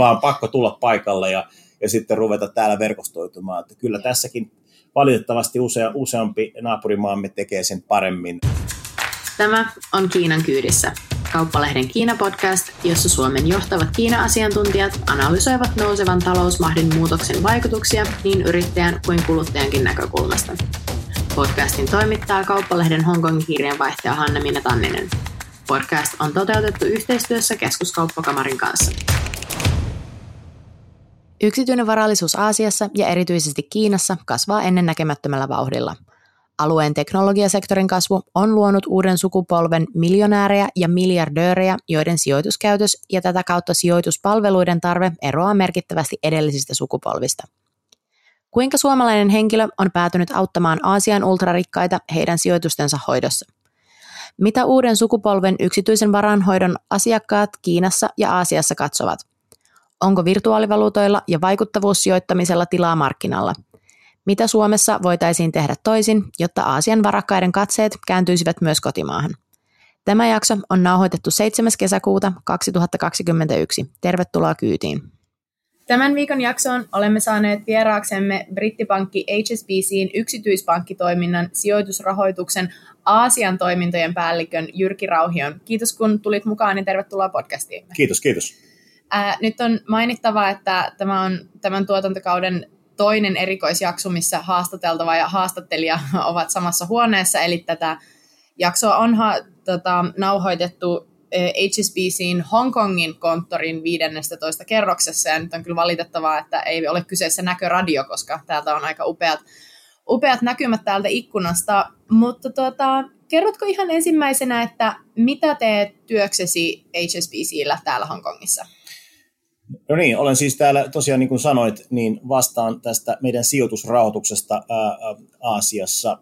vaan pakko tulla paikalle ja, ja sitten ruveta täällä verkostoitumaan. Että kyllä tässäkin valitettavasti usea, useampi naapurimaamme tekee sen paremmin. Tämä on Kiinan kyydissä, kauppalehden Kiina-podcast, jossa Suomen johtavat Kiina-asiantuntijat analysoivat nousevan talousmahdin muutoksen vaikutuksia niin yrittäjän kuin kuluttajankin näkökulmasta. Podcastin toimittaa kauppalehden Hongkongin kirjeenvaihtaja Hanne-Minna Tanninen. Podcast on toteutettu yhteistyössä keskuskauppakamarin kanssa. Yksityinen varallisuus Aasiassa ja erityisesti Kiinassa kasvaa ennennäkemättömällä vauhdilla. Alueen teknologiasektorin kasvu on luonut uuden sukupolven miljonäärejä ja miljardöörejä, joiden sijoituskäytös ja tätä kautta sijoituspalveluiden tarve eroaa merkittävästi edellisistä sukupolvista. Kuinka suomalainen henkilö on päätynyt auttamaan Aasian ultrarikkaita heidän sijoitustensa hoidossa? Mitä uuden sukupolven yksityisen varanhoidon asiakkaat Kiinassa ja Aasiassa katsovat? Onko virtuaalivaluutoilla ja vaikuttavuussijoittamisella tilaa markkinalla? Mitä Suomessa voitaisiin tehdä toisin, jotta Aasian varakkaiden katseet kääntyisivät myös kotimaahan? Tämä jakso on nauhoitettu 7. kesäkuuta 2021. Tervetuloa kyytiin. Tämän viikon jaksoon olemme saaneet vieraaksemme brittipankki HSBCin yksityispankkitoiminnan sijoitusrahoituksen Aasian toimintojen päällikön Jyrki Rauhion. Kiitos kun tulit mukaan ja tervetuloa podcastiin. Kiitos, kiitos. Ää, nyt on mainittava, että tämä on tämän tuotantokauden toinen erikoisjakso, missä haastateltava ja haastattelija ovat samassa huoneessa, eli tätä jaksoa on ha, tota, nauhoitettu HSBCin Hongkongin konttorin 15 kerroksessa, ja nyt on kyllä valitettavaa, että ei ole kyseessä näköradio, koska täältä on aika upeat, upeat näkymät täältä ikkunasta, mutta tota, kerrotko ihan ensimmäisenä, että mitä teet työksesi HSBCllä täällä Hongkongissa? No niin, olen siis täällä tosiaan niin kuin sanoit, niin vastaan tästä meidän sijoitusrahoituksesta ää, Aasiassa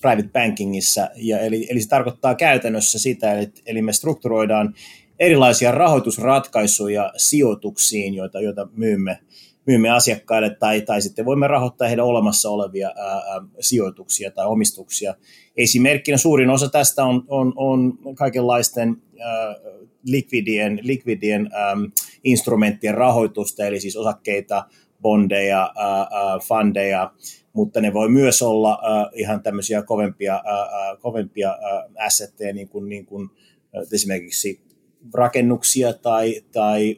private bankingissa, ja eli, eli se tarkoittaa käytännössä sitä, että eli me strukturoidaan erilaisia rahoitusratkaisuja sijoituksiin, joita, joita myymme, myymme asiakkaille, tai, tai sitten voimme rahoittaa heidän olemassa olevia ää, ää, sijoituksia tai omistuksia. Esimerkkinä suurin osa tästä on, on, on kaikenlaisten ää, likvidien, likvidien äm, instrumenttien rahoitusta, eli siis osakkeita, bondeja, fundeja, mutta ne voi myös olla ihan tämmöisiä kovempia, kovempia assetteja, niin kuin, niin kuin esimerkiksi rakennuksia tai, tai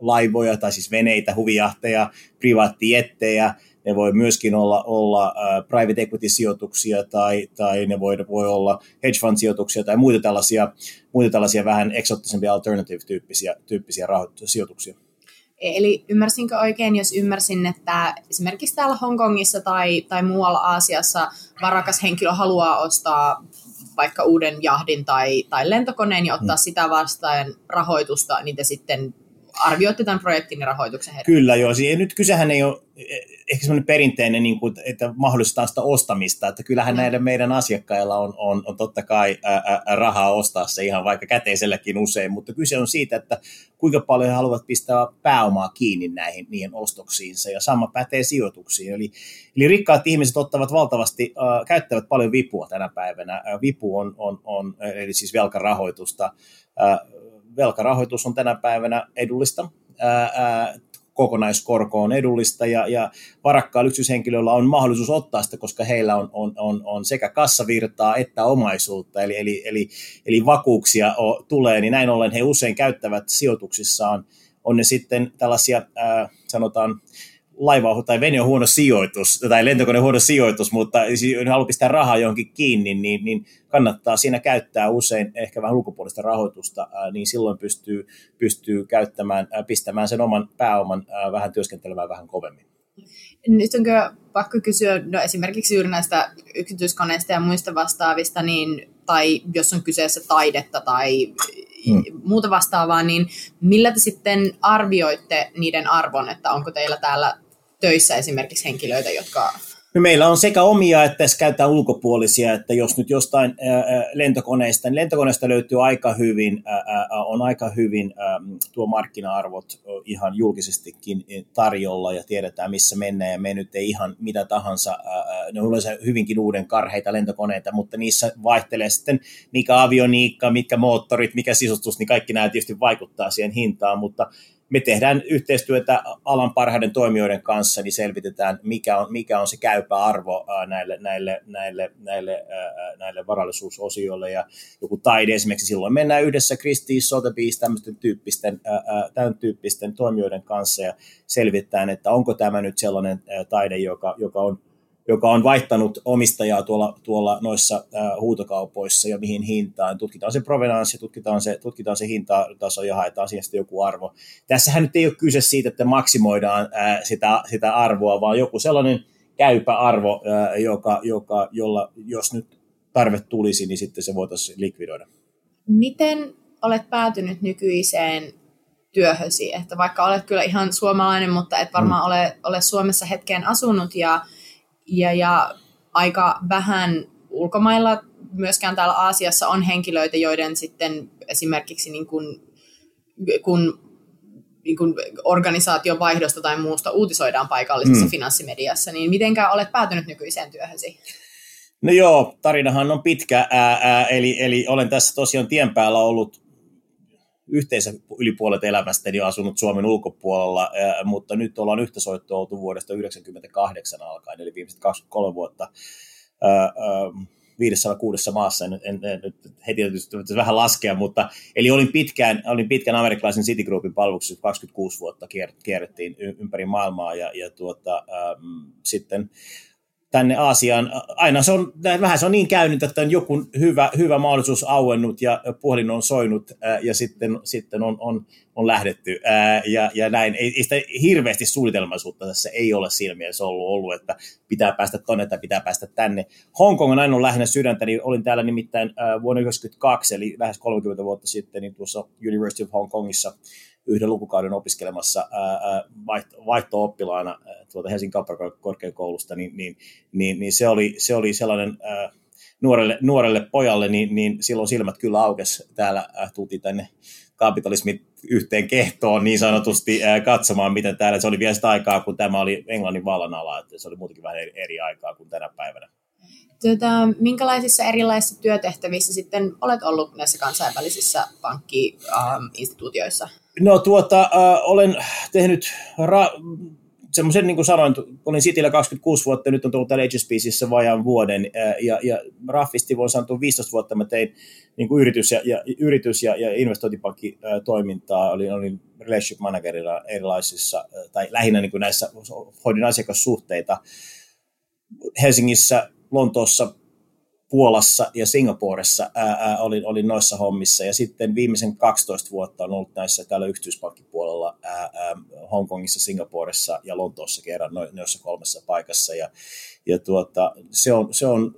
laivoja, tai siis veneitä, huvijahteja, privaattijettejä, ne voi myöskin olla, olla private equity-sijoituksia tai, tai ne voi, voi olla hedge fund-sijoituksia tai muita tällaisia, muita tällaisia vähän eksottisempia alternative-tyyppisiä tyyppisiä sijoituksia. Eli ymmärsinkö oikein, jos ymmärsin, että esimerkiksi täällä Hongkongissa tai, tai muualla Aasiassa varakas henkilö haluaa ostaa vaikka uuden jahdin tai, tai lentokoneen ja ottaa hmm. sitä vastaan rahoitusta, niin te sitten arvioitte tämän projektin ja rahoituksen heidän. Kyllä joo, ja nyt kysehän ei ole ehkä semmoinen perinteinen, niin kuin, että mahdollistetaan sitä ostamista, että kyllähän mm. näiden meidän asiakkailla on, on, on totta kai ää, ää, rahaa ostaa se ihan vaikka käteiselläkin usein, mutta kyse on siitä, että kuinka paljon he haluavat pistää pääomaa kiinni näihin niihin ostoksiinsa, ja sama pätee sijoituksiin. Eli, eli rikkaat ihmiset ottavat valtavasti, äh, käyttävät paljon vipua tänä päivänä. Vipu on, on, on, eli siis velkarahoitusta. Äh, velkarahoitus on tänä päivänä edullista. Ää, kokonaiskorko on edullista ja, ja varakkailla yksityishenkilöillä on mahdollisuus ottaa sitä, koska heillä on, on, on, on sekä kassavirtaa että omaisuutta, eli, eli, eli, eli vakuuksia o, tulee, niin näin ollen he usein käyttävät sijoituksissaan, on ne sitten tällaisia, ää, sanotaan, laiva tai vene on huono sijoitus, tai lentokone on huono sijoitus, mutta jos haluaa pistää rahaa johonkin kiinni, niin, niin kannattaa siinä käyttää usein ehkä vähän ulkopuolista rahoitusta, niin silloin pystyy, pystyy käyttämään, pistämään sen oman pääoman vähän työskentelemään vähän kovemmin. Nyt on kyllä pakko kysyä no esimerkiksi juuri näistä yksityiskoneista ja muista vastaavista, niin, tai jos on kyseessä taidetta tai hmm. muuta vastaavaa, niin millä te sitten arvioitte niiden arvon, että onko teillä täällä töissä esimerkiksi henkilöitä, jotka No meillä on sekä omia että käytetään ulkopuolisia, että jos nyt jostain lentokoneista, niin lentokoneista löytyy aika hyvin, on aika hyvin tuo markkina-arvot ihan julkisestikin tarjolla ja tiedetään missä mennään. Ja me nyt ei ihan mitä tahansa, ne on yleensä hyvinkin uuden karheita lentokoneita, mutta niissä vaihtelee sitten mikä avioniikka, mitkä moottorit, mikä sisustus, niin kaikki nämä tietysti vaikuttaa siihen hintaan, mutta me tehdään yhteistyötä alan parhaiden toimijoiden kanssa, niin selvitetään, mikä on, mikä on se käypä arvo näille, näille, näille, näille, näille varallisuusosioille. Ja joku taide esimerkiksi, silloin mennään yhdessä Christie's, Sotheby's, tämmöisten tyyppisten, tämän tyyppisten toimijoiden kanssa ja selvitetään, että onko tämä nyt sellainen taide, joka, joka on joka on vaihtanut omistajaa tuolla, tuolla noissa äh, huutokaupoissa ja mihin hintaan. Tutkitaan se provenanssi, tutkitaan se, tutkitaan se hintataso ja haetaan siihen joku arvo. Tässähän nyt ei ole kyse siitä, että maksimoidaan äh, sitä, sitä arvoa, vaan joku sellainen käypä arvo, äh, joka, joka, jolla jos nyt tarve tulisi, niin sitten se voitaisiin likvidoida. Miten olet päätynyt nykyiseen työhösi, että vaikka olet kyllä ihan suomalainen, mutta et varmaan mm. ole, ole Suomessa hetken asunut ja ja, ja aika vähän ulkomailla, myöskään täällä Aasiassa on henkilöitä, joiden sitten esimerkiksi niin kuin, kun niin kuin organisaation vaihdosta tai muusta uutisoidaan paikallisessa mm. finanssimediassa, niin mitenkä olet päätynyt nykyiseen työhösi? No joo, tarinahan on pitkä, ää, ää, eli, eli olen tässä tosiaan tien päällä ollut yhteensä yli puolet elämästäni asunut Suomen ulkopuolella, mutta nyt ollaan yhtä soittoa oltu vuodesta 1998 alkaen, eli viimeiset 23 vuotta viidessä vai kuudessa maassa, en, en, en nyt heti tietysti vähän laskea, mutta eli olin pitkään, olin pitkään amerikkalaisen Citigroupin palveluksessa, 26 vuotta kierrettiin ympäri maailmaa ja, ja tuota, ähm, sitten tänne Aasiaan. Aina se on, vähän se on niin käynyt, että on joku hyvä, hyvä mahdollisuus auennut ja puhelin on soinut ja sitten, sitten on, on, on lähdetty ja, ja näin. Ei, ei sitä hirveästi suunnitelmaisuutta tässä ei ole siinä mielessä ollut, ollut että pitää päästä tonne tai pitää päästä tänne. Hongkong on ollut lähinnä sydäntä, niin olin täällä nimittäin vuonna 1992, eli lähes 30 vuotta sitten, niin tuossa University of Hong Kongissa yhden lukukauden opiskelemassa vaihto-oppilaana tuolta Helsingin kauppakorkeakoulusta, niin, niin, niin, niin se, oli, se oli sellainen nuorelle, nuorelle pojalle, niin, niin silloin silmät kyllä aukesi. Täällä tultiin tänne kapitalismin yhteen kehtoon niin sanotusti katsomaan, miten täällä, se oli vielä sitä aikaa, kun tämä oli Englannin vallan ala, että se oli muutenkin vähän eri, eri aikaa kuin tänä päivänä. Tota, minkälaisissa erilaisissa työtehtävissä sitten olet ollut näissä kansainvälisissä pankki-instituutioissa? Ähm, No tuota, äh, olen tehnyt ra- semmoisen, niin kuin sanoin, olin Cityllä 26 vuotta, nyt on tullut täällä HSBCissä vajaan vuoden, äh, ja, ja Raffisti voin sanoa, 15 vuotta mä tein niin kuin yritys- ja, ja, yritys- ja, ja investointipankkitoimintaa, olin, olin relationship managerilla erilaisissa, äh, tai lähinnä niin kuin näissä, hoidin asiakassuhteita Helsingissä, Lontoossa, Puolassa ja Singaporessa olin, olin noissa hommissa ja sitten viimeisen 12 vuotta on ollut näissä täällä yksityispankkipuolella Hongkongissa, Singaporessa ja Lontoossa kerran no, noissa kolmessa paikassa ja, ja tuota, se, on, se on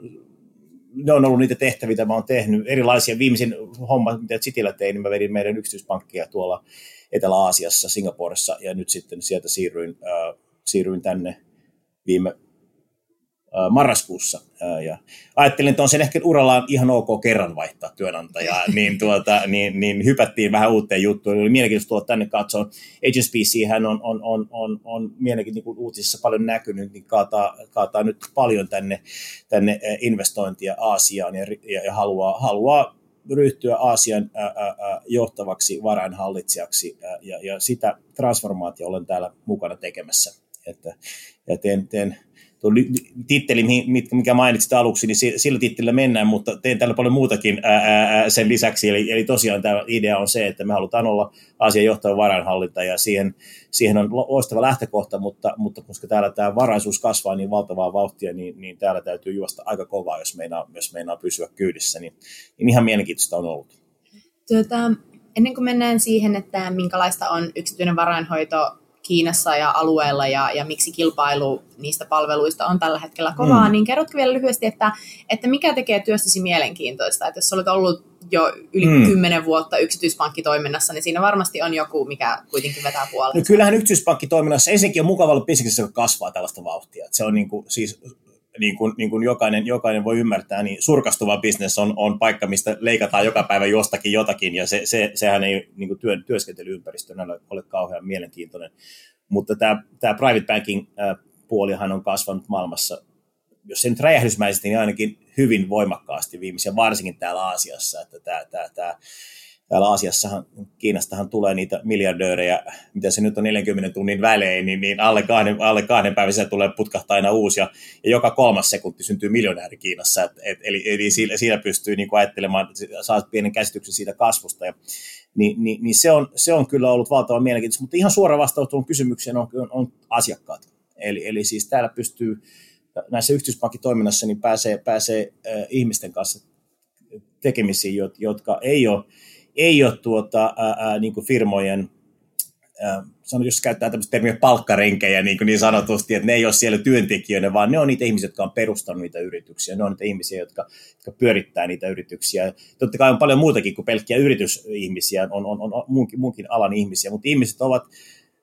ne on ollut niitä tehtäviä, mitä mä oon tehnyt. Erilaisia viimeisin homma, mitä Cityllä tein, niin mä vedin meidän yksityispankkia tuolla Etelä-Aasiassa, Singaporessa, ja nyt sitten sieltä siirryin, äh, siirryin tänne viime marraskuussa. Ja ajattelin, että on sen ehkä urallaan ihan ok kerran vaihtaa työnantajaa, niin, tuota, niin, niin hypättiin vähän uuteen juttuun. Oli mielenkiintoista tulla tänne katsoa. HSBC hän on, on, on, on, on mielenkiintoista, niin uutisissa paljon näkynyt, niin kaataa, kaataa nyt paljon tänne, tänne investointia Aasiaan ja, ja, ja haluaa, haluaa ryhtyä Aasian ää, ää, johtavaksi varainhallitsijaksi ää, ja, ja sitä transformaatio olen täällä mukana tekemässä. Että, ja teen, teen tuo titteli, mikä mainitsit aluksi, niin sillä tittelillä mennään, mutta teen täällä paljon muutakin sen lisäksi. Eli, eli tosiaan tämä idea on se, että me halutaan olla Aasian johtava varainhallinta ja siihen, siihen on loistava lähtökohta, mutta, mutta koska täällä tämä varaisuus kasvaa niin valtavaa vauhtia, niin, niin täällä täytyy juosta aika kovaa, jos meinaa, jos meinaa pysyä kyydissä. Niin, niin ihan mielenkiintoista on ollut. Tuota, ennen kuin mennään siihen, että minkälaista on yksityinen varainhoito Kiinassa ja alueella ja, ja miksi kilpailu niistä palveluista on tällä hetkellä kovaa, mm. niin kerrotko vielä lyhyesti, että, että mikä tekee työstäsi mielenkiintoista? Että jos olet ollut jo yli mm. kymmenen vuotta yksityispankkitoiminnassa, niin siinä varmasti on joku, mikä kuitenkin vetää puolesta. No kyllähän yksityispankkitoiminnassa ensinnäkin on mukava olla bisneksessä, joka kasvaa tällaista vauhtia. Että se on niin kuin, siis niin kuin, niin kuin jokainen, jokainen voi ymmärtää, niin surkastuva bisnes on, on paikka, mistä leikataan joka päivä jostakin jotakin, ja se, se, sehän ei niin kuin työn, työskentelyympäristö ole, ole kauhean mielenkiintoinen. Mutta tämä, tämä private banking puolihan on kasvanut maailmassa, jos se nyt räjähdysmäisesti, niin ainakin hyvin voimakkaasti viimeisiä, varsinkin täällä Aasiassa, että tämä, tämä, tämä täällä Aasiassahan, Kiinastahan tulee niitä miljardöörejä, mitä se nyt on 40 tunnin välein, niin, niin alle, kahden, alle kahden päivän tulee putkahtaa aina uusi, ja, ja joka kolmas sekunti syntyy miljonääri Kiinassa, et, et, eli, eli siinä, siinä pystyy niin kuin ajattelemaan, saa pienen käsityksen siitä kasvusta, ja, niin, niin, niin se, on, se on kyllä ollut valtava mielenkiintoista, mutta ihan suora vastaus tuohon kysymykseen on, on, on asiakkaat. Eli, eli siis täällä pystyy näissä yksityispankkitoiminnassa niin pääsee, pääsee äh, ihmisten kanssa tekemisiin, jotka ei ole ei ole tuota, ää, niin kuin firmojen, sanon, jos käyttää tämmöistä termiä palkkarenkejä niin, niin sanotusti, että ne ei ole siellä työntekijöitä, vaan ne on niitä ihmisiä, jotka on perustanut niitä yrityksiä, ne on niitä ihmisiä, jotka, jotka pyörittää niitä yrityksiä. Totta kai on paljon muutakin kuin pelkkiä yritysihmisiä, on, on, on muunkin, muunkin alan ihmisiä, mutta ihmiset ovat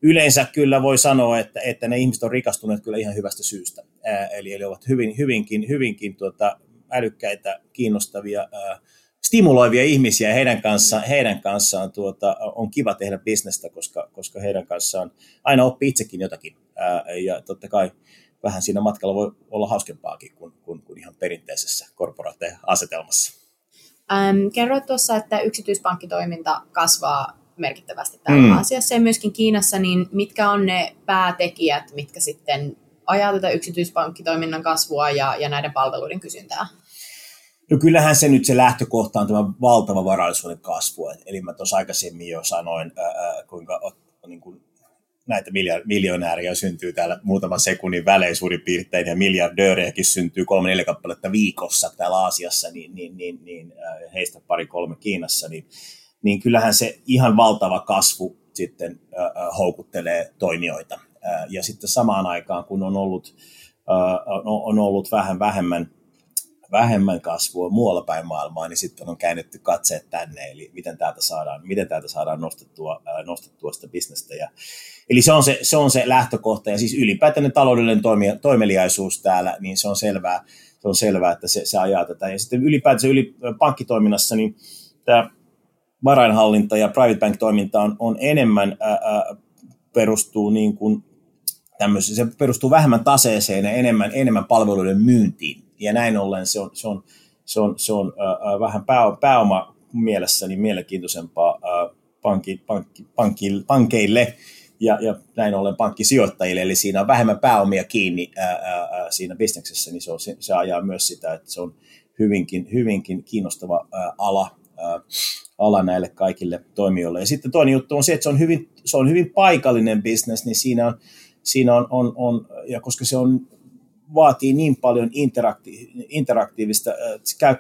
yleensä kyllä voi sanoa, että, että ne ihmiset on rikastuneet kyllä ihan hyvästä syystä. Ää, eli, eli ovat hyvin, hyvinkin, hyvinkin tuota, älykkäitä, kiinnostavia, ää, stimuloivia ihmisiä ja heidän kanssaan, heidän kanssaan tuota, on kiva tehdä bisnestä, koska, koska heidän kanssaan aina oppii itsekin jotakin. Ää, ja totta kai vähän siinä matkalla voi olla hauskempaakin kuin, kuin, kuin ihan perinteisessä korporaatteasetelmassa. Ähm, kerroit tuossa, että yksityispankkitoiminta kasvaa merkittävästi täällä mm. asiassa ja myöskin Kiinassa, niin mitkä on ne päätekijät, mitkä sitten ajaa tätä yksityispankkitoiminnan kasvua ja, ja näiden palveluiden kysyntää? No kyllähän se nyt se lähtökohta on tämä valtava varallisuuden kasvu. Eli mä tuossa aikaisemmin jo sanoin, ää, kuinka niin kuin näitä miljonääriä syntyy täällä muutaman sekunnin välein suurin piirtein, ja miljardöörejäkin syntyy kolme neljä kappaletta viikossa täällä Aasiassa, niin, niin, niin, niin heistä pari kolme Kiinassa, niin, niin kyllähän se ihan valtava kasvu sitten ää, houkuttelee toimijoita. Ää, ja sitten samaan aikaan, kun on ollut, ää, on ollut vähän vähemmän vähemmän kasvua muualla päin maailmaa, niin sitten on käännetty katseet tänne, eli miten täältä saadaan, miten täältä saadaan nostettua, nostettua sitä bisnestä. Ja, eli se on se, se on se lähtökohta, ja siis ylipäätään taloudellinen toimi, toimeliaisuus täällä, niin se on selvää, se on selvää että se, se ajaa tätä. Ja sitten ylipäätään yli, pankkitoiminnassa, niin tämä varainhallinta ja private bank-toiminta on, on enemmän ää, ää, perustuu niin kuin se perustuu vähemmän taseeseen ja enemmän, enemmän palveluiden myyntiin ja näin ollen se on, se on, se on, se on äh, vähän pääoma, pääoma mielessäni mielenkiintoisempaa äh, pankki, pankki, pankki, pankeille ja, ja näin ollen pankkisijoittajille, eli siinä on vähemmän pääomia kiinni ää, ää, siinä bisneksessä, niin se, on, se, se ajaa myös sitä, että se on hyvinkin, hyvinkin kiinnostava ää, ala, ää, ala näille kaikille toimijoille. Ja sitten toinen juttu on se, että se on hyvin, se on hyvin paikallinen bisnes, niin siinä on, siinä on, on, on ja koska se on vaatii niin paljon interakti- interaktiivista, äh,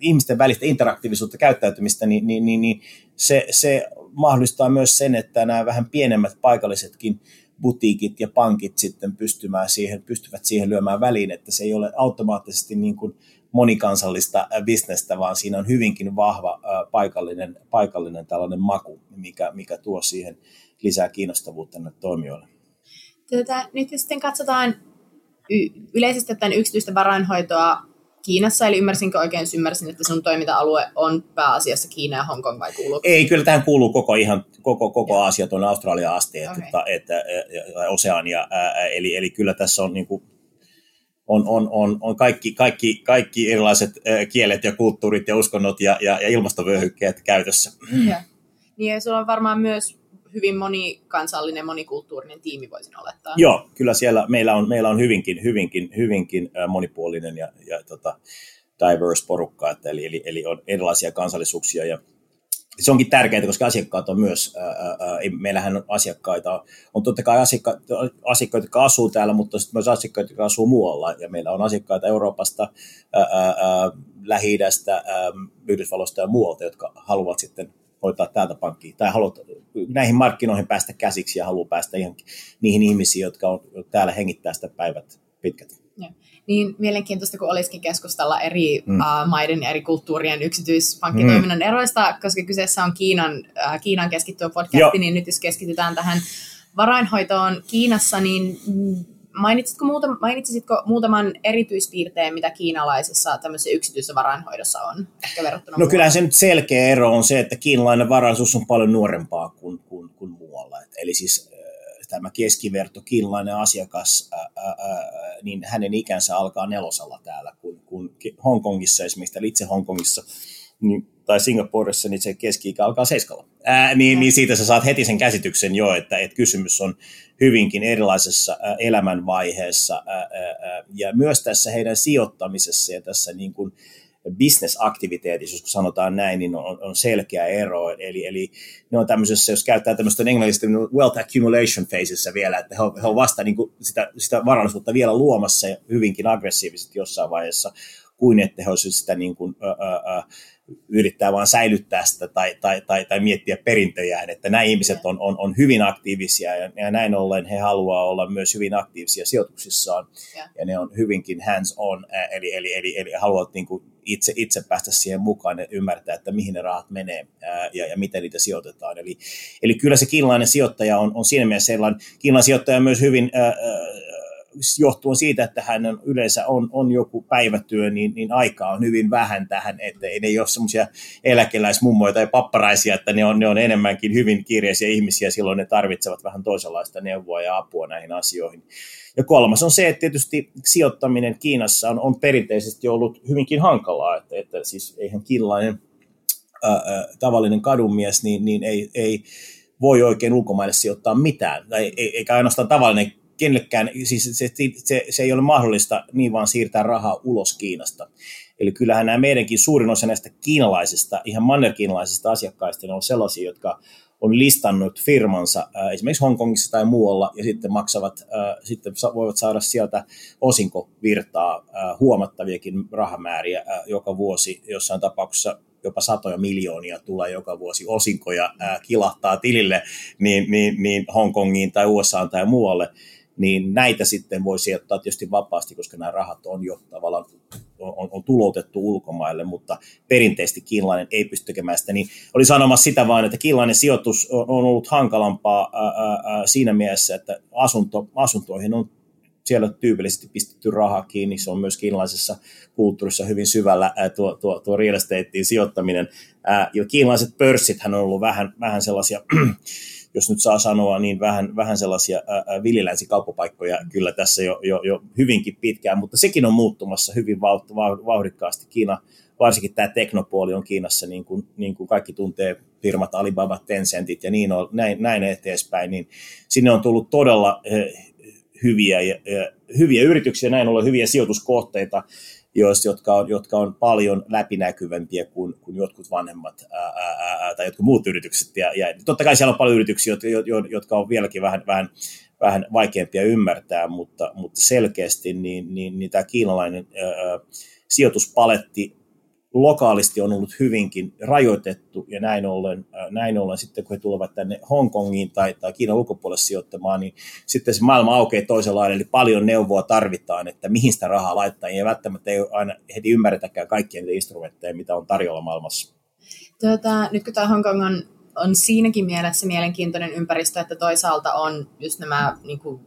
ihmisten välistä interaktiivisuutta käyttäytymistä, niin, niin, niin, niin se, se mahdollistaa myös sen, että nämä vähän pienemmät paikallisetkin butiikit ja pankit sitten pystymään siihen, pystyvät siihen lyömään väliin, että se ei ole automaattisesti niin kuin monikansallista bisnestä, vaan siinä on hyvinkin vahva paikallinen, paikallinen tällainen maku, mikä, mikä tuo siihen lisää kiinnostavuutta näille toimijoille. Tätä, nyt jos sitten katsotaan yleisesti ottaen yksityistä varainhoitoa Kiinassa, eli ymmärsinkö oikein, ymmärsin, että sun toiminta-alue on pääasiassa Kiina ja Hongkong vai kuuluu? Ei, kyllä tähän kuuluu koko, ihan, koko, koko Aasia tuonne Australiaan asti, okay. että, että, että, Oseania, ää, eli, eli kyllä tässä on niin kuin, on, on, on, on kaikki, kaikki, kaikki erilaiset kielet ja kulttuurit ja uskonnot ja, ja, ja ilmastovyöhykkeet käytössä. Ja. Niin ja sulla on varmaan myös hyvin monikansallinen, monikulttuurinen tiimi, voisin olettaa. Joo, kyllä siellä meillä on, meillä on hyvinkin, hyvinkin, hyvinkin monipuolinen ja, ja tota, diverse porukka, että eli, eli, eli on erilaisia kansallisuuksia ja se onkin tärkeää, koska asiakkaat on myös, ää, ää, meillähän on asiakkaita, on totta kai asiakkaita, asiakkaita jotka asuu täällä, mutta sitten myös asiakkaita, jotka asuu muualla, ja meillä on asiakkaita Euroopasta, ää, ää, Lähi-idästä, Yhdysvalloista ja muualta, jotka haluavat sitten hoitaa täältä pankkiin, tai haluat näihin markkinoihin päästä käsiksi ja haluaa päästä ihan niihin ihmisiin, jotka on täällä hengittää sitä päivät pitkät. Ja. Niin mielenkiintoista, kun olisikin keskustella eri mm. uh, maiden ja eri kulttuurien yksityispankkitoiminnan mm. eroista, koska kyseessä on Kiinan, uh, Kiinan keskittyvä podcast, Joo. niin nyt jos keskitytään tähän varainhoitoon Kiinassa, niin Mainitsitko, muuta, mainitsisitko muutaman erityispiirteen, mitä kiinalaisessa tämmöisessä yksityisessä varainhoidossa on ehkä verrattuna No kyllä se nyt selkeä ero on se, että kiinalainen varaisuus on paljon nuorempaa kuin, kuin, kuin muualla. Et, eli siis äh, tämä keskiverto kiinalainen asiakas, ää, ää, niin hänen ikänsä alkaa nelosalla täällä, kun, kun Hongkongissa esimerkiksi, itse Hongkongissa, niin tai Singaporessa, niin se keski alkaa seiskalla. Ää, niin, niin siitä sä saat heti sen käsityksen jo, että, että kysymys on hyvinkin erilaisessa ää, elämänvaiheessa ää, ää, ja myös tässä heidän sijoittamisessa ja tässä niin kuin, bisnesaktiviteetissa, jos sanotaan näin, niin on, on selkeä ero. Eli, eli ne on tämmöisessä, jos käyttää tämmöistä englannista wealth accumulation phaseissa vielä, että he on, he on vasta niin kuin sitä, sitä varallisuutta vielä luomassa hyvinkin aggressiivisesti jossain vaiheessa, kuin että he olisivat sitä niin kuin, ä, ä, yrittää vaan säilyttää sitä tai, tai, tai, tai miettiä perintöjään, että nämä ihmiset on, on, on hyvin aktiivisia ja, ja näin ollen he haluaa olla myös hyvin aktiivisia sijoituksissaan ja, ja ne on hyvinkin hands on, eli, eli, eli, eli haluavat niin kuin itse, itse päästä siihen mukaan ja ymmärtää, että mihin ne rahat menee ää, ja, ja miten niitä sijoitetaan. Eli, eli kyllä se kiinalainen sijoittaja on, on siinä mielessä sellainen, kiinalainen sijoittaja on myös hyvin ää, johtuen siitä, että hän on, yleensä on, on joku päivätyö, niin, niin aikaa on hyvin vähän tähän, että ei ne ole semmoisia eläkeläismummoja tai papparaisia, että ne on, ne on enemmänkin hyvin kiireisiä ihmisiä, silloin ne tarvitsevat vähän toisenlaista neuvoa ja apua näihin asioihin. Ja kolmas on se, että tietysti sijoittaminen Kiinassa on, on perinteisesti ollut hyvinkin hankalaa, että, että siis eihän kiinalainen tavallinen kadunmies, niin, niin ei, ei voi oikein ulkomaille sijoittaa mitään, tai eikä ainoastaan tavallinen kenellekään, siis se, se, se ei ole mahdollista niin vaan siirtää rahaa ulos Kiinasta. Eli kyllähän nämä meidänkin suurin osa näistä kiinalaisista, ihan mannerkiinalaisista asiakkaista, ne on sellaisia, jotka on listannut firmansa esimerkiksi Hongkongissa tai muualla ja sitten maksavat, sitten voivat saada sieltä osinkovirtaa huomattaviakin rahamääriä joka vuosi, jossain tapauksessa jopa satoja miljoonia tulee joka vuosi osinkoja kilahtaa tilille niin, niin, niin Hongkongiin tai USAan tai muualle niin näitä sitten voi sijoittaa tietysti vapaasti, koska nämä rahat on jo tavallaan on, on tuloutettu ulkomaille, mutta perinteisesti kiinalainen ei pysty tekemään sitä. Niin oli sanomassa sitä vain, että kiinalainen sijoitus on, ollut hankalampaa ää, ää, siinä mielessä, että asunto, asuntoihin on siellä tyypillisesti pistetty rahaa kiinni, se on myös kiinalaisessa kulttuurissa hyvin syvällä ää, tuo, tuo, tuo real estateen sijoittaminen. Ää, jo kiinalaiset pörssit on ollut vähän, vähän sellaisia jos nyt saa sanoa, niin vähän, vähän sellaisia villilänsi-kauppapaikkoja kyllä tässä jo, jo, jo hyvinkin pitkään, mutta sekin on muuttumassa hyvin vauhdikkaasti. Kiina, varsinkin tämä teknopuoli on Kiinassa, niin kuin, niin kuin kaikki tuntee firmat Alibaba, Tencentit ja niin on, näin, näin eteenpäin, niin sinne on tullut todella hyviä, ja, ja, hyviä yrityksiä, näin ollen hyviä sijoituskohteita, joista, jotka, on, jotka on paljon läpinäkyvämpiä kuin, kuin jotkut vanhemmat ää, ää, tai jotkut muut yritykset. Ja, ja totta kai siellä on paljon yrityksiä, jotka, jotka on vieläkin vähän, vähän, vähän vaikeampia ymmärtää, mutta, mutta selkeästi niin, niin, niin tämä kiinalainen ää, sijoituspaletti lokaalisti on ollut hyvinkin rajoitettu ja näin ollen, äh, näin ollen sitten kun he tulevat tänne Hongkongiin tai, tai Kiinan ulkopuolelle sijoittamaan, niin sitten se maailma aukeaa toisenlainen, eli paljon neuvoa tarvitaan, että mihin sitä rahaa laittaa, ja välttämättä ei aina heti ymmärretäkään kaikkia niitä instrumentteja, mitä on tarjolla maailmassa. Tuota, nyt kun tämä Hongkong on, on siinäkin mielessä mielenkiintoinen ympäristö, että toisaalta on just nämä niin kuin,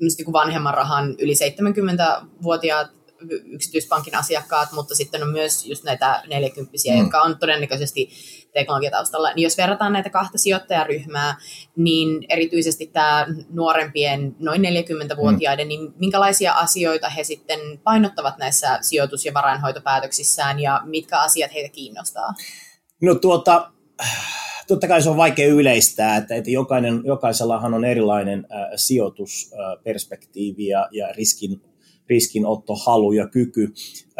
niin kuin vanhemman rahan yli 70-vuotiaat yksityispankin asiakkaat, mutta sitten on myös just näitä neljäkymppisiä, mm. jotka on todennäköisesti teknologiataustalla. Niin jos verrataan näitä kahta sijoittajaryhmää, niin erityisesti tämä nuorempien noin 40-vuotiaiden, mm. niin minkälaisia asioita he sitten painottavat näissä sijoitus- ja varainhoitopäätöksissään ja mitkä asiat heitä kiinnostaa? No tuota, totta kai se on vaikea yleistää, että, että jokainen, jokaisellahan on erilainen äh, sijoitusperspektiivi ja, ja riskin riskinottohalu ja kyky.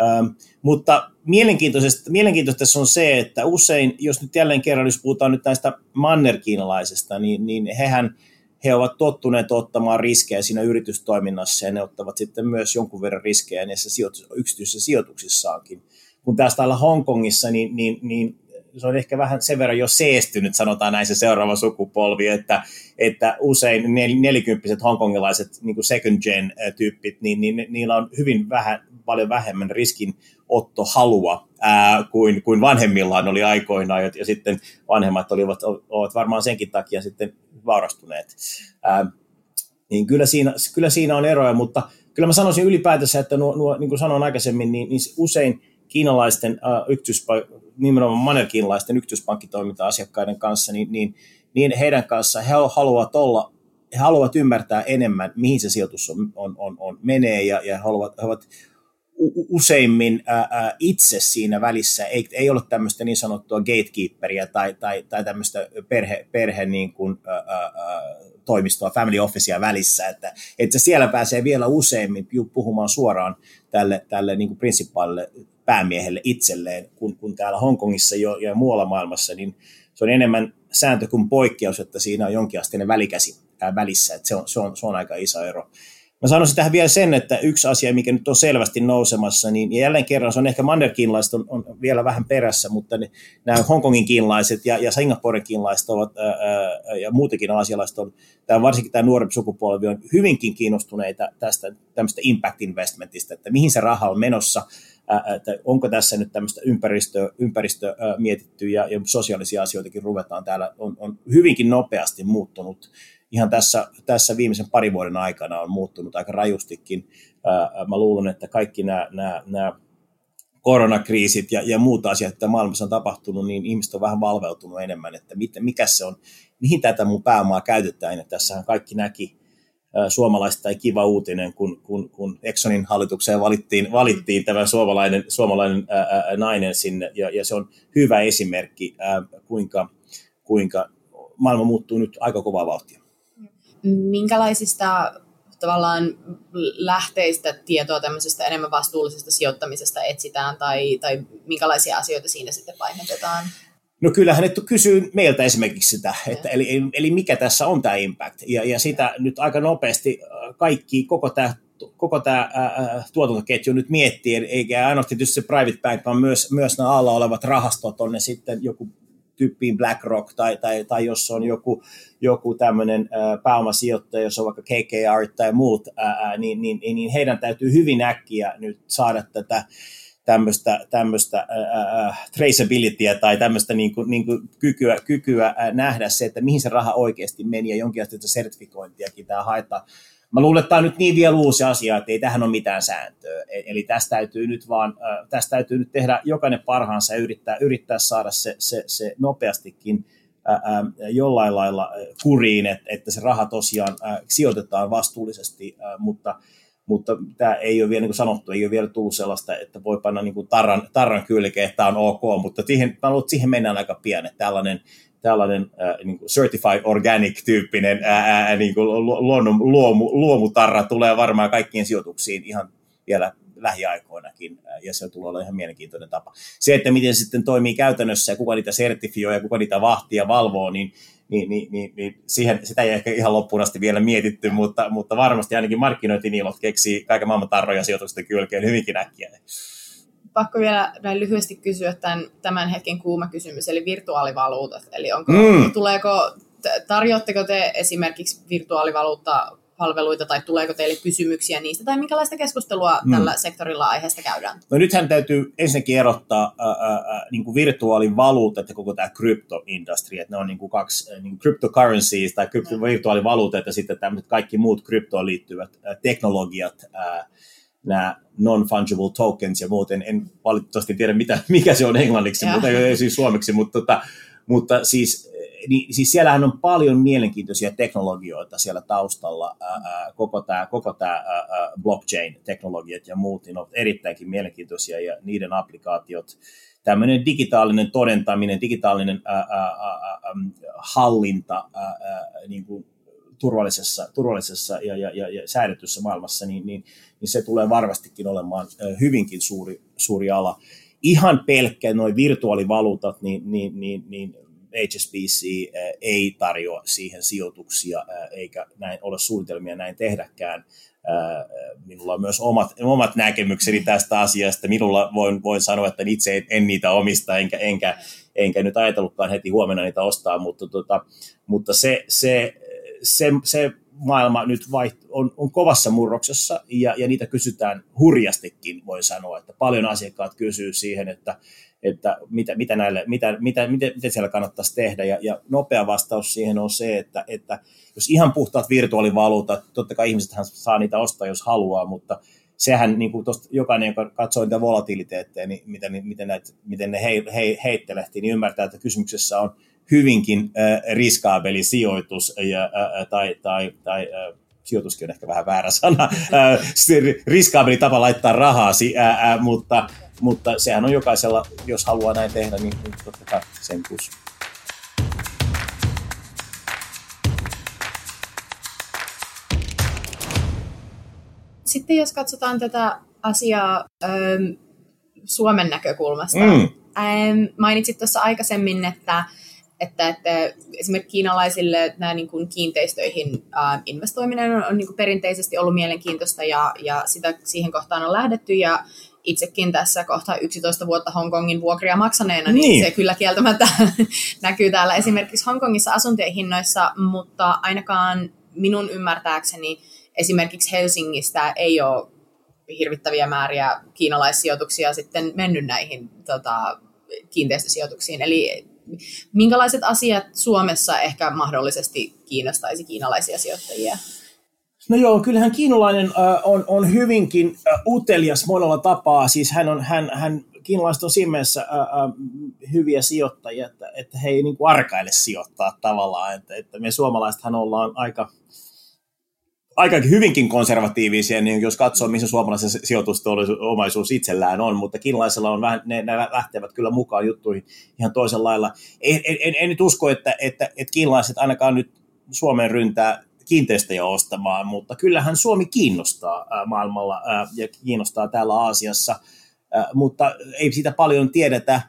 Ähm, mutta mielenkiintoista, mielenkiintoista on se, että usein, jos nyt jälleen kerran, jos puhutaan nyt näistä mannerkiinalaisista, niin, niin hehän he ovat tottuneet ottamaan riskejä siinä yritystoiminnassa ja ne ottavat sitten myös jonkun verran riskejä näissä sijoitus, yksityisissä sijoituksissaankin. Kun taas täällä Hongkongissa, niin, niin, niin se on ehkä vähän sen verran jo seestynyt, sanotaan näin se seuraava sukupolvi, että, että usein nel, nelikymppiset hongkongilaiset niin second gen tyypit, niin, niin, niillä on hyvin vähän, paljon vähemmän riskin ottohalua ää, kuin, kuin vanhemmillaan oli aikoinaan, ja, ja sitten vanhemmat olivat, ovat varmaan senkin takia sitten vaurastuneet. Ää, niin kyllä siinä, kyllä siinä on eroja, mutta kyllä mä sanoisin ylipäätänsä, että nuo, nuo, niin kuin sanoin aikaisemmin, niin, niin usein kiinalaisten äh, yksityispa- nimenomaan manerkiinalaisten yksityispankkitoiminta-asiakkaiden kanssa, niin, niin, niin heidän kanssa he haluavat olla he haluavat ymmärtää enemmän, mihin se sijoitus on, on, on, on menee, ja, ja haluavat, he ovat useimmin ää, itse siinä välissä, ei, ei ole tämmöistä niin sanottua gatekeeperia tai, tai, tai tämmöistä perhe, perhe niin kuin, ää, ää, toimistoa, family officea välissä, että, että siellä pääsee vielä useimmin puhumaan suoraan tälle, tälle niin kuin principaalille päämiehelle itselleen, kun, kun täällä Hongkongissa jo, ja muualla maailmassa, niin se on enemmän sääntö kuin poikkeus, että siinä on jonkinasteinen välikäsi välissä, että se on, se on, se on aika iso ero. Mä sanoisin tähän vielä sen, että yksi asia, mikä nyt on selvästi nousemassa, niin jälleen kerran se on ehkä mannerkiinlaiset on, on vielä vähän perässä, mutta ne, nämä Hongkongin kiinlaiset ja, ja Singaporen kiinlaiset ovat, ää, ää, ja muutenkin asialaiset on, tämä, varsinkin tämä nuorempi sukupolvi on hyvinkin kiinnostuneita tästä tämmöistä impact investmentista, että mihin se raha on menossa, että onko tässä nyt tämmöistä ympäristö, ympäristö mietitty ja, ja sosiaalisia asioitakin ruvetaan täällä, on, on hyvinkin nopeasti muuttunut ihan tässä, tässä viimeisen parin vuoden aikana on muuttunut aika rajustikin. Mä luulen, että kaikki nämä, nämä, nämä koronakriisit ja, ja muut asiat, että maailmassa on tapahtunut, niin ihmiset on vähän valveutunut enemmän, että miten, mikä se on, mihin tätä mun pääomaa käytetään. Ja tässähän kaikki näki suomalaista tai kiva uutinen, kun, kun, kun Exxonin hallitukseen valittiin, valittiin tämä suomalainen, suomalainen ää, nainen sinne, ja, ja se on hyvä esimerkki, ää, kuinka, kuinka maailma muuttuu nyt aika kovaa vauhtia minkälaisista tavallaan lähteistä tietoa tämmöisestä enemmän vastuullisesta sijoittamisesta etsitään tai, tai minkälaisia asioita siinä sitten painotetaan? No kyllähän ne kysyy meiltä esimerkiksi sitä, että eli, eli mikä tässä on tämä impact. Ja, ja sitä nyt aika nopeasti äh, kaikki, koko tämä koko tämä ää, tuotantoketju nyt miettii, eikä ainoastaan tietysti se private bank, vaan myös, myös nämä alla olevat rahastot, on ne sitten joku tyyppiin BlackRock tai, tai, tai jos on joku, joku tämmöinen pääomasijoittaja, jos on vaikka KKR tai muut, ää, niin, niin, niin heidän täytyy hyvin äkkiä nyt saada tätä tämmöistä, tämmöistä äh, traceabilityä tai tämmöistä niin kuin, niin kuin kykyä, kykyä äh, nähdä se, että mihin se raha oikeasti meni ja jonkinlaista sertifikointiakin tämä haetaan Mä luulen, että tämä on nyt niin vielä uusi asia, että ei tähän ole mitään sääntöä. E- eli tästä täytyy nyt vaan, tästä täytyy nyt tehdä jokainen parhaansa ja yrittää, yrittää saada se, se, se nopeastikin jollain lailla kuriin, että, että se raha tosiaan sijoitetaan vastuullisesti, mutta mutta tämä ei ole vielä, niin kuin sanottu, ei ole vielä tullut sellaista, että voi panna niin kuin tarran, tarran kylkeen, että tämä on ok, mutta siihen, mä luulen, että siihen mennään aika pian, että tällainen tällainen äh, niin kuin certified organic-tyyppinen äh, äh, niin kuin luonnon, luomu, luomutarra tulee varmaan kaikkien sijoituksiin ihan vielä lähiaikoinakin, ja se tulee olla ihan mielenkiintoinen tapa. Se, että miten se sitten toimii käytännössä ja kuka niitä sertifioi ja kuka niitä vahtii ja valvoo, niin, niin, niin, niin, niin siihen, sitä ei ehkä ihan loppuun asti vielä mietitty, mutta, mutta varmasti ainakin markkinointiniilot keksii kaiken maailman tarroja sijoitusten kylkeen hyvinkin äkkiä pakko vielä näin lyhyesti kysyä tämän, tämän hetken kuuma kysymys, eli virtuaalivaluutat. Eli onko, mm. tuleeko, tarjoatteko te esimerkiksi virtuaalivaluutta palveluita tai tuleeko teille kysymyksiä niistä tai minkälaista keskustelua mm. tällä sektorilla aiheesta käydään? No nythän täytyy ensinnäkin erottaa ää, ää, niin kuin virtuaalivaluutat ja koko tämä crypto-industry, että ne on niin kuin kaksi niin kuin cryptocurrencies tai krypto- mm. virtuaalivaluutat ja sitten tämmöiset kaikki muut kryptoon liittyvät ää, teknologiat, ää, nämä non-fungible tokens ja muuten, en valitettavasti tiedä mitä, mikä se on englanniksi, mutta ei siis suomeksi, mutta, tota, mutta siis, niin, siis siellähän on paljon mielenkiintoisia teknologioita siellä taustalla, ää, koko tämä koko blockchain-teknologiat ja muut, niin on erittäinkin mielenkiintoisia ja niiden applikaatiot, tämmöinen digitaalinen todentaminen, digitaalinen ää, ää, ää, hallinta ää, ää, niin kuin turvallisessa, turvallisessa ja, ja, ja, ja säädetyssä maailmassa, niin, niin, niin se tulee varmastikin olemaan hyvinkin suuri, suuri ala. Ihan pelkkä noin virtuaalivaluutat, niin, niin, niin, niin HSBC ei tarjoa siihen sijoituksia, eikä näin ole suunnitelmia näin tehdäkään. Minulla on myös omat, omat näkemykseni tästä asiasta. Minulla voin, voin sanoa, että itse en, en niitä omista, enkä, enkä, enkä nyt ajatellutkaan heti huomenna niitä ostaa, mutta, tota, mutta se, se se, se maailma nyt vaiht, on, on kovassa murroksessa ja, ja niitä kysytään hurjastikin, voi sanoa, että paljon asiakkaat kysyy siihen, että, että mitä, mitä, näille, mitä, mitä, mitä, mitä siellä kannattaisi tehdä. Ja, ja nopea vastaus siihen on se, että, että jos ihan puhtaat virtuaalivaluutat, totta kai ihmisethän saa niitä ostaa, jos haluaa, mutta sehän niin kuin tosta, jokainen, joka katsoo niitä volatiliteetteja, niin miten, miten, näitä, miten ne he, he, heittelehtii, niin ymmärtää, että kysymyksessä on hyvinkin äh, riskaabeli sijoitus ja, äh, tai, tai, tai äh, sijoituskin on ehkä vähän väärä sana, riskaabeli tapa laittaa rahaa, mutta, mutta sehän on jokaisella, jos haluaa näin tehdä, niin, niin totta kai sen plus. Sitten jos katsotaan tätä asiaa ähm, Suomen näkökulmasta, mm. ähm, mainitsit tuossa aikaisemmin, että että, että esimerkiksi kiinalaisille nämä niin kuin kiinteistöihin äh, investoiminen on, on niin kuin perinteisesti ollut mielenkiintoista ja, ja sitä, siihen kohtaan on lähdetty ja itsekin tässä kohta 11 vuotta Hongkongin vuokria maksaneena, niin, niin. se kyllä kieltämättä näkyy täällä esimerkiksi Hongkongissa asuntojen hinnoissa, mutta ainakaan minun ymmärtääkseni esimerkiksi Helsingistä ei ole hirvittäviä määriä kiinalaissijoituksia sitten mennyt näihin tota, kiinteistösijoituksiin. Eli minkälaiset asiat Suomessa ehkä mahdollisesti kiinnostaisi kiinalaisia sijoittajia? No joo, kyllähän kiinalainen on, on hyvinkin utelias monella tapaa. Siis hän on, hän, hän, kiinalaiset on siinä mielessä hyviä sijoittajia, että, että he ei niin kuin arkaile sijoittaa tavallaan. Että, että me suomalaisethan ollaan aika, aika hyvinkin konservatiivisia, niin jos katsoo, missä suomalaisen sijoitusomaisuus itsellään on, mutta kiinalaisella on vähän, ne, ne lähtevät kyllä mukaan juttuihin ihan toisella lailla. En, en, en nyt usko, että, että, että kiinalaiset ainakaan nyt Suomeen ryntää kiinteistöjä ostamaan, mutta kyllähän Suomi kiinnostaa maailmalla ja kiinnostaa täällä Aasiassa, mutta ei siitä paljon tiedetä,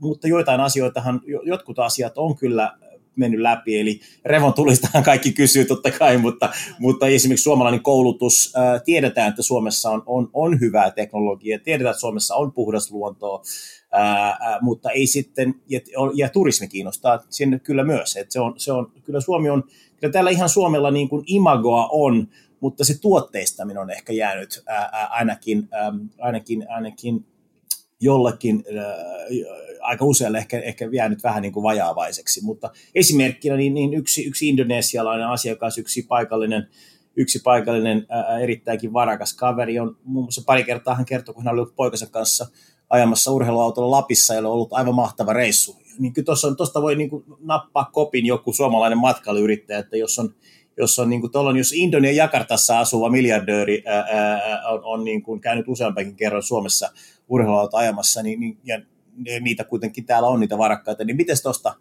mutta joitain asioitahan, jotkut asiat on kyllä mennyt läpi, eli revon tulistahan kaikki kysyy totta kai, mutta, mutta esimerkiksi suomalainen koulutus, ää, tiedetään, että Suomessa on, on, on hyvää teknologiaa, tiedetään, että Suomessa on puhdas luontoa, mutta ei sitten, ja, ja turismi kiinnostaa sinne kyllä myös, että se on, se on, kyllä Suomi on, kyllä täällä ihan Suomella niin kuin imagoa on, mutta se tuotteistaminen on ehkä jäänyt ää, ää, ainakin, ää, ainakin, ainakin jollekin aika usealle ehkä, ehkä jäänyt vähän niin kuin vajaavaiseksi, mutta esimerkkinä niin, niin yksi, yksi indonesialainen asiakas, yksi paikallinen, yksi paikallinen ää, erittäinkin varakas kaveri on muun muassa pari kertaa hän kertoi, kun hän oli poikansa kanssa ajamassa urheiluautolla Lapissa ja oli ollut aivan mahtava reissu. Niin tuosta voi niin kuin nappaa kopin joku suomalainen matkailuyrittäjä, että jos on jos on, niin kuin, tollon, jos Indonian Jakartassa asuva miljardööri ää, ää, on, on niin kuin käynyt useampankin kerran Suomessa urheiluauto ajamassa, niin, niin, ja niitä kuitenkin täällä on niitä varakkaita, niin miten tuosta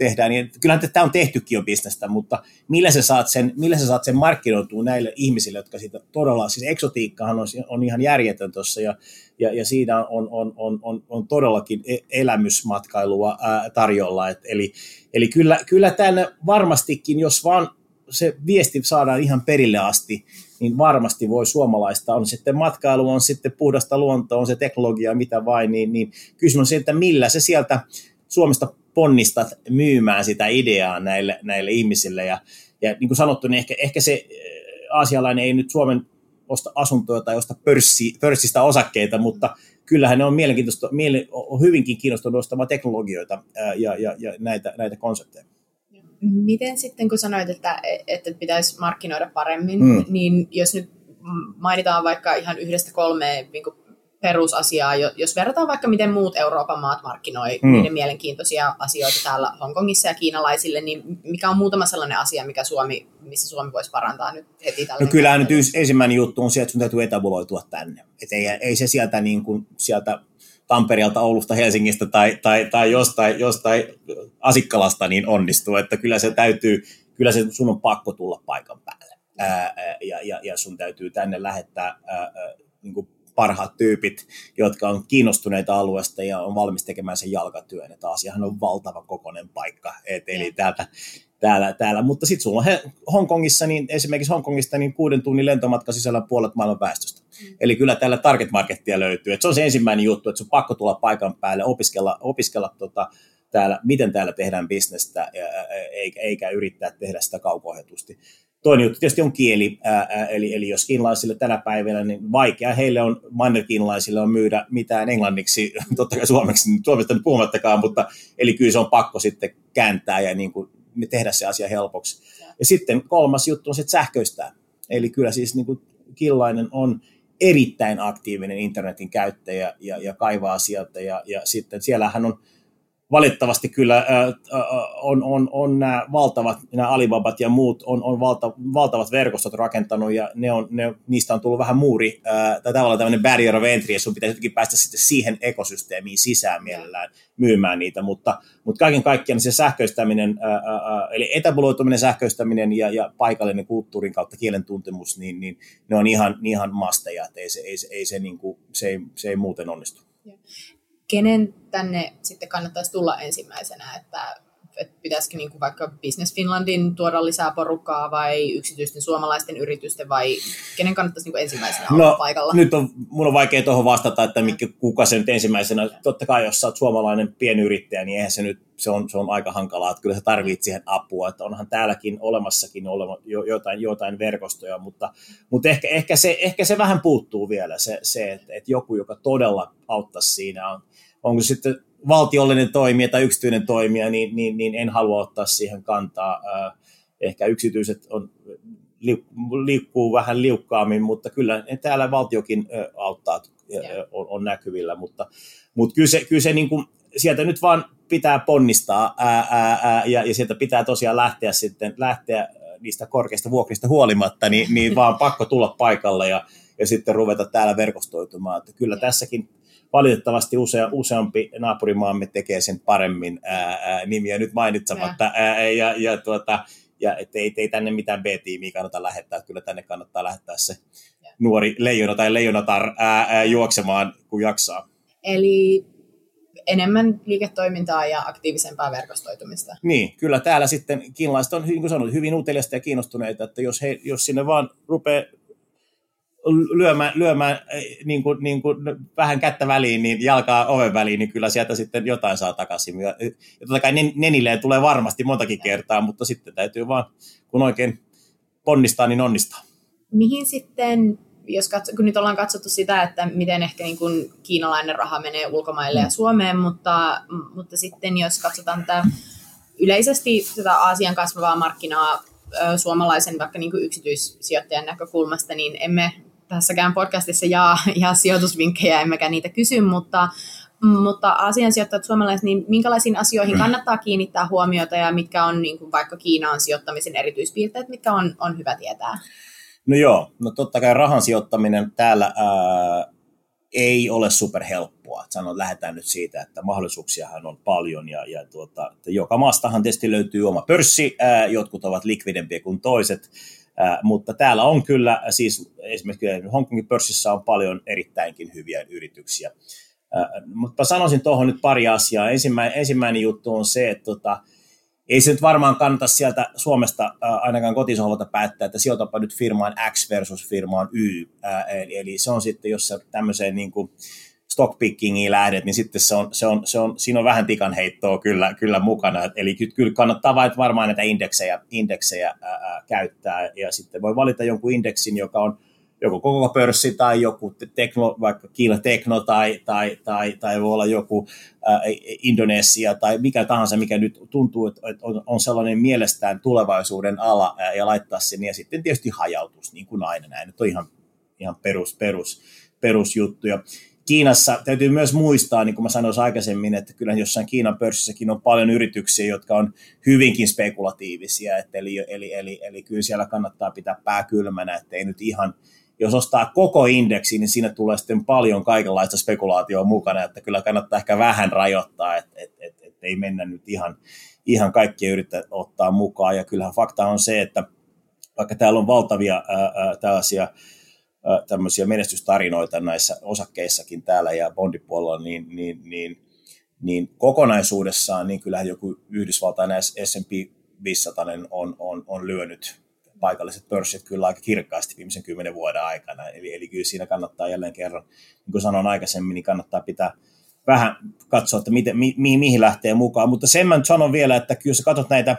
tehdään, niin kyllähän tämä on tehtykin jo bisnestä, mutta millä sä saat sen, millä sä saat sen markkinoitua näille ihmisille, jotka siitä todella, siis eksotiikkahan on, on ihan järjetön tuossa ja, ja, ja siinä on, on, on, on, on todellakin e, elämysmatkailua ää, tarjolla, Et, eli, eli kyllä, kyllä tänne varmastikin, jos vaan se viesti saadaan ihan perille asti, niin varmasti voi suomalaista, on sitten matkailu, on sitten puhdasta luontoa, on se teknologia, mitä vain, niin, niin kysymys on se, että millä se sieltä Suomesta ponnistat myymään sitä ideaa näille, näille ihmisille. Ja, ja niin kuin sanottu, niin ehkä, ehkä se äh, aasialainen ei nyt Suomen osta asuntoja tai osta pörssi, pörssistä osakkeita, mutta kyllähän ne on mielenkiintoista, on hyvinkin kiinnostunut ostamaan teknologioita äh, ja, ja, ja näitä, näitä konsepteja. Miten sitten, kun sanoit, että, että pitäisi markkinoida paremmin, mm. niin jos nyt mainitaan vaikka ihan yhdestä kolmeen niin perusasiaa, jos verrataan vaikka miten muut Euroopan maat markkinoi mm. niiden mielenkiintoisia asioita täällä Hongkongissa ja kiinalaisille, niin mikä on muutama sellainen asia, mikä Suomi, missä Suomi voisi parantaa nyt heti tällä No kyllähän nyt ensimmäinen juttu on se, että sun täytyy etabuloitua tänne. Et ei, ei se sieltä, niin kuin, sieltä Tampereelta, Oulusta, Helsingistä tai, tai, tai jostain, jostain Asikkalasta niin onnistuu, että kyllä se täytyy, kyllä se sun on pakko tulla paikan päälle ää, ja, ja, ja sun täytyy tänne lähettää ää, niin kuin parhaat tyypit, jotka on kiinnostuneita alueesta ja on valmis tekemään sen jalkatyön. Että asiahan on valtava kokoinen paikka. Et, eli täältä, täällä, täällä. Mutta sitten sulla on he, Hongkongissa, niin esimerkiksi Hongkongista niin kuuden tunnin lentomatka sisällä puolet maailman väestöstä. Mm. Eli kyllä täällä target markettia löytyy. Et se on se ensimmäinen juttu, että se on pakko tulla paikan päälle, opiskella, opiskella tota, täällä, miten täällä tehdään bisnestä, eikä, eikä yrittää tehdä sitä kaukohetusti. Toinen juttu tietysti on kieli, ää, eli, eli jos kiinalaisille tänä päivänä, niin vaikea heille on, mannerkiinalaisille on myydä mitään englanniksi, totta kai suomeksi, suomesta nyt puhumattakaan, mutta eli kyllä se on pakko sitten kääntää ja niin kuin tehdä se asia helpoksi. Ja sitten kolmas juttu on se, että sähköistää. Eli kyllä siis niin kuin Killainen on erittäin aktiivinen internetin käyttäjä ja, ja kaivaa sieltä ja, ja sitten siellähän on valitettavasti kyllä on, on, on nämä valtavat, nämä Alibabat ja muut on, on valta, valtavat verkostot rakentanut ja ne on, ne, niistä on tullut vähän muuri tai tavallaan tämmöinen barrier of entry ja sun pitäisi jotenkin päästä sitten siihen ekosysteemiin sisään mielellään myymään niitä, mutta, mutta kaiken kaikkiaan se sähköistäminen, eli etäbuloituminen, sähköistäminen ja, ja paikallinen kulttuurin kautta kielen tuntemus, niin, niin ne on ihan, ihan masteja, että ei se, ei, se, ei se, niin kuin, se, ei, se ei muuten onnistu kenen tänne sitten kannattaisi tulla ensimmäisenä, että, että pitäisikö niin kuin vaikka Business Finlandin tuoda lisää porukkaa vai yksityisten suomalaisten yritysten vai kenen kannattaisi niin kuin ensimmäisenä no, olla paikalla? Nyt on, mun on vaikea tuohon vastata, että mikä, kuka se nyt ensimmäisenä, totta kai jos sä oot suomalainen pienyrittäjä, niin eihän se nyt, se on, se on aika hankalaa, että kyllä sä tarvitset siihen apua, että onhan täälläkin olemassakin olema, jo, jotain, jotain verkostoja, mutta, mutta ehkä, ehkä, se, ehkä se vähän puuttuu vielä, se, se että, että joku, joka todella auttaisi siinä on, onko sitten valtiollinen toimija tai yksityinen toimija, niin, niin, niin en halua ottaa siihen kantaa. Ehkä yksityiset on, liikkuu vähän liukkaammin, mutta kyllä täällä valtiokin auttaa, on, on näkyvillä, mutta, mutta kyllä se, kyllä se niin kuin, sieltä nyt vaan pitää ponnistaa ää, ää, ää, ja, ja sieltä pitää tosiaan lähteä sitten, lähteä niistä korkeista vuokrista huolimatta, niin, niin vaan pakko tulla paikalle ja, ja sitten ruveta täällä verkostoitumaan. Että kyllä tässäkin valitettavasti usea, useampi naapurimaamme tekee sen paremmin ää, ää, nimiä nyt mainitsematta. Ää, ja, ja, tuota, ja ettei, ei tänne mitään B-tiimiä kannata lähettää, kyllä tänne kannattaa lähettää se ja. nuori leijona tai leijonatar ää, ää, juoksemaan, kun jaksaa. Eli enemmän liiketoimintaa ja aktiivisempaa verkostoitumista. Niin, kyllä täällä sitten kiinalaiset on, niin kuin sanoin, hyvin uteliasta ja kiinnostuneita, että jos, he, jos sinne vaan rupeaa lyömään, lyömään niin kuin, niin kuin vähän kättä väliin, niin jalkaa oven väliin, niin kyllä sieltä sitten jotain saa takaisin. Ja, totta kai nenilleen tulee varmasti montakin kertaa, mutta sitten täytyy vaan, kun oikein ponnistaa, niin onnistaa. Mihin sitten, jos katso, kun nyt ollaan katsottu sitä, että miten ehkä niin kuin kiinalainen raha menee ulkomaille mm. ja Suomeen, mutta, mutta sitten jos katsotaan tätä yleisesti tätä Aasian kasvavaa markkinaa suomalaisen vaikka niin kuin yksityissijoittajan näkökulmasta, niin emme tässäkään podcastissa jaa, jaa sijoitusvinkkejä, emmekä niitä kysy, mutta, mutta asiansijoittajat suomalaiset, niin minkälaisiin asioihin kannattaa kiinnittää huomiota ja mitkä on niin kuin vaikka Kiinaan sijoittamisen erityispiirteet, mitkä on, on hyvä tietää? No joo, no totta kai rahan sijoittaminen täällä ää, ei ole superhelppoa. Sanon, lähdetään nyt siitä, että mahdollisuuksiahan on paljon ja, ja tuota, että joka maastahan tietysti löytyy oma pörssi, ää, jotkut ovat likvidempiä kuin toiset, ää, mutta täällä on kyllä, siis esimerkiksi Hongkongin pörssissä on paljon erittäinkin hyviä yrityksiä. Ää, mutta sanoisin tuohon nyt pari asiaa. Ensimmäinen, ensimmäinen juttu on se, että tota, ei se nyt varmaan kannata sieltä Suomesta ainakaan kotisohvalta päättää, että sijoitapa nyt firmaan X versus firmaan Y. eli, eli se on sitten, jos sä tämmöiseen niin kuin stockpickingiin lähdet, niin sitten se on, se on, se on, siinä on vähän tikan heittoa kyllä, kyllä mukana. Eli kyllä kannattaa vain varmaan näitä indeksejä, indeksejä ää, käyttää ja sitten voi valita jonkun indeksin, joka on joko koko pörssi tai joku tekno, vaikka Kiila Tekno tai, tai, tai, tai voi olla joku ää, Indonesia tai mikä tahansa, mikä nyt tuntuu, että on, on sellainen mielestään tulevaisuuden ala ää, ja laittaa sen ja sitten tietysti hajautus, niin kuin aina näin, nyt on ihan, ihan perus, perus, perusjuttuja. Kiinassa täytyy myös muistaa, niin kuin mä sanoin aikaisemmin, että kyllä jossain Kiinan pörssissäkin on paljon yrityksiä, jotka on hyvinkin spekulatiivisia, että eli, eli, eli, eli kyllä siellä kannattaa pitää pää kylmänä, että ei nyt ihan, jos ostaa koko indeksi, niin siinä tulee sitten paljon kaikenlaista spekulaatioa mukana, että kyllä kannattaa ehkä vähän rajoittaa, että et, et, et ei mennä nyt ihan, ihan kaikkia yrittää ottaa mukaan. Ja kyllähän fakta on se, että vaikka täällä on valtavia ää, ää, tällaisia ää, tämmöisiä menestystarinoita näissä osakkeissakin täällä ja bondipuolella, niin, niin, niin, niin kokonaisuudessaan niin kyllähän joku Yhdysvaltain S&P 500 on, on, on lyönyt paikalliset pörssit kyllä aika kirkkaasti viimeisen kymmenen vuoden aikana. Eli, eli kyllä siinä kannattaa jälleen kerran, niin kuin sanoin aikaisemmin, niin kannattaa pitää vähän katsoa, että miten, mi, mi, mihin lähtee mukaan. Mutta sen mä nyt sanon vielä, että kyllä sä katsot näitä,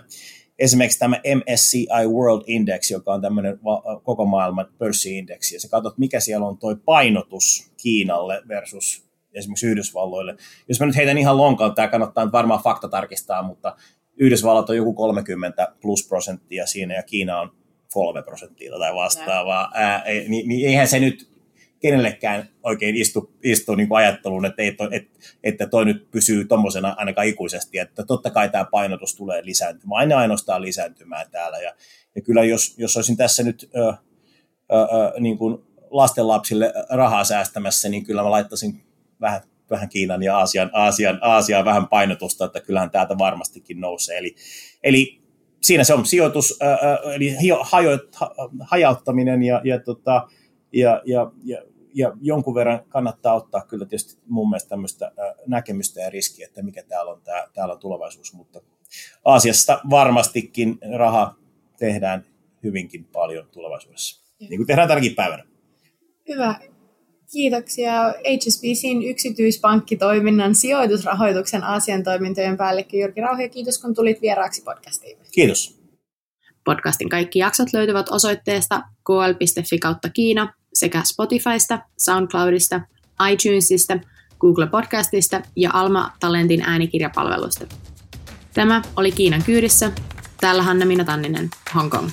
esimerkiksi tämä MSCI World Index, joka on tämmöinen koko maailman pörssiindeksi, ja sä katsot, mikä siellä on toi painotus Kiinalle versus esimerkiksi Yhdysvalloille. Jos mä nyt heitän ihan lonkalta, tämä kannattaa varmaan fakta tarkistaa, mutta Yhdysvallat on joku 30 plus prosenttia siinä ja Kiina on kolme prosenttia tai vastaavaa, ää, niin, niin eihän se nyt kenellekään oikein istu, istu niin kuin ajatteluun, että, ei to, et, että toi nyt pysyy tuommoisena ainakaan ikuisesti, että totta kai tämä painotus tulee lisääntymään, aina ainoastaan lisääntymään täällä, ja, ja kyllä jos, jos olisin tässä nyt ö, ö, ö, niin kuin lastenlapsille rahaa säästämässä, niin kyllä mä laittaisin vähän, vähän Kiinan ja Aasian, Aasian, Aasian vähän painotusta, että kyllähän täältä varmastikin nousee. Eli, eli siinä se on sijoitus, ää, eli hajo, hajauttaminen ja, ja, tota, ja, ja, ja, ja jonkun verran kannattaa ottaa kyllä tietysti mun mielestä tämmöistä näkemystä ja riskiä, että mikä täällä on, tää, täällä on tulevaisuus, mutta Aasiasta varmastikin raha tehdään hyvinkin paljon tulevaisuudessa, niin kuin tehdään tänäkin päivänä. Hyvä. Kiitoksia HSBCin yksityispankkitoiminnan sijoitusrahoituksen Aasian toimintojen päällikkö Jyrki Rauhi, kiitos kun tulit vieraaksi podcastiin. Kiitos. Podcastin kaikki jaksot löytyvät osoitteesta kl.fi kautta Kiina sekä Spotifysta, SoundCloudista, iTunesista, Google Podcastista ja Alma Talentin äänikirjapalvelusta. Tämä oli Kiinan kyydissä. Täällä Hanna Minna Tanninen, Hong Kong.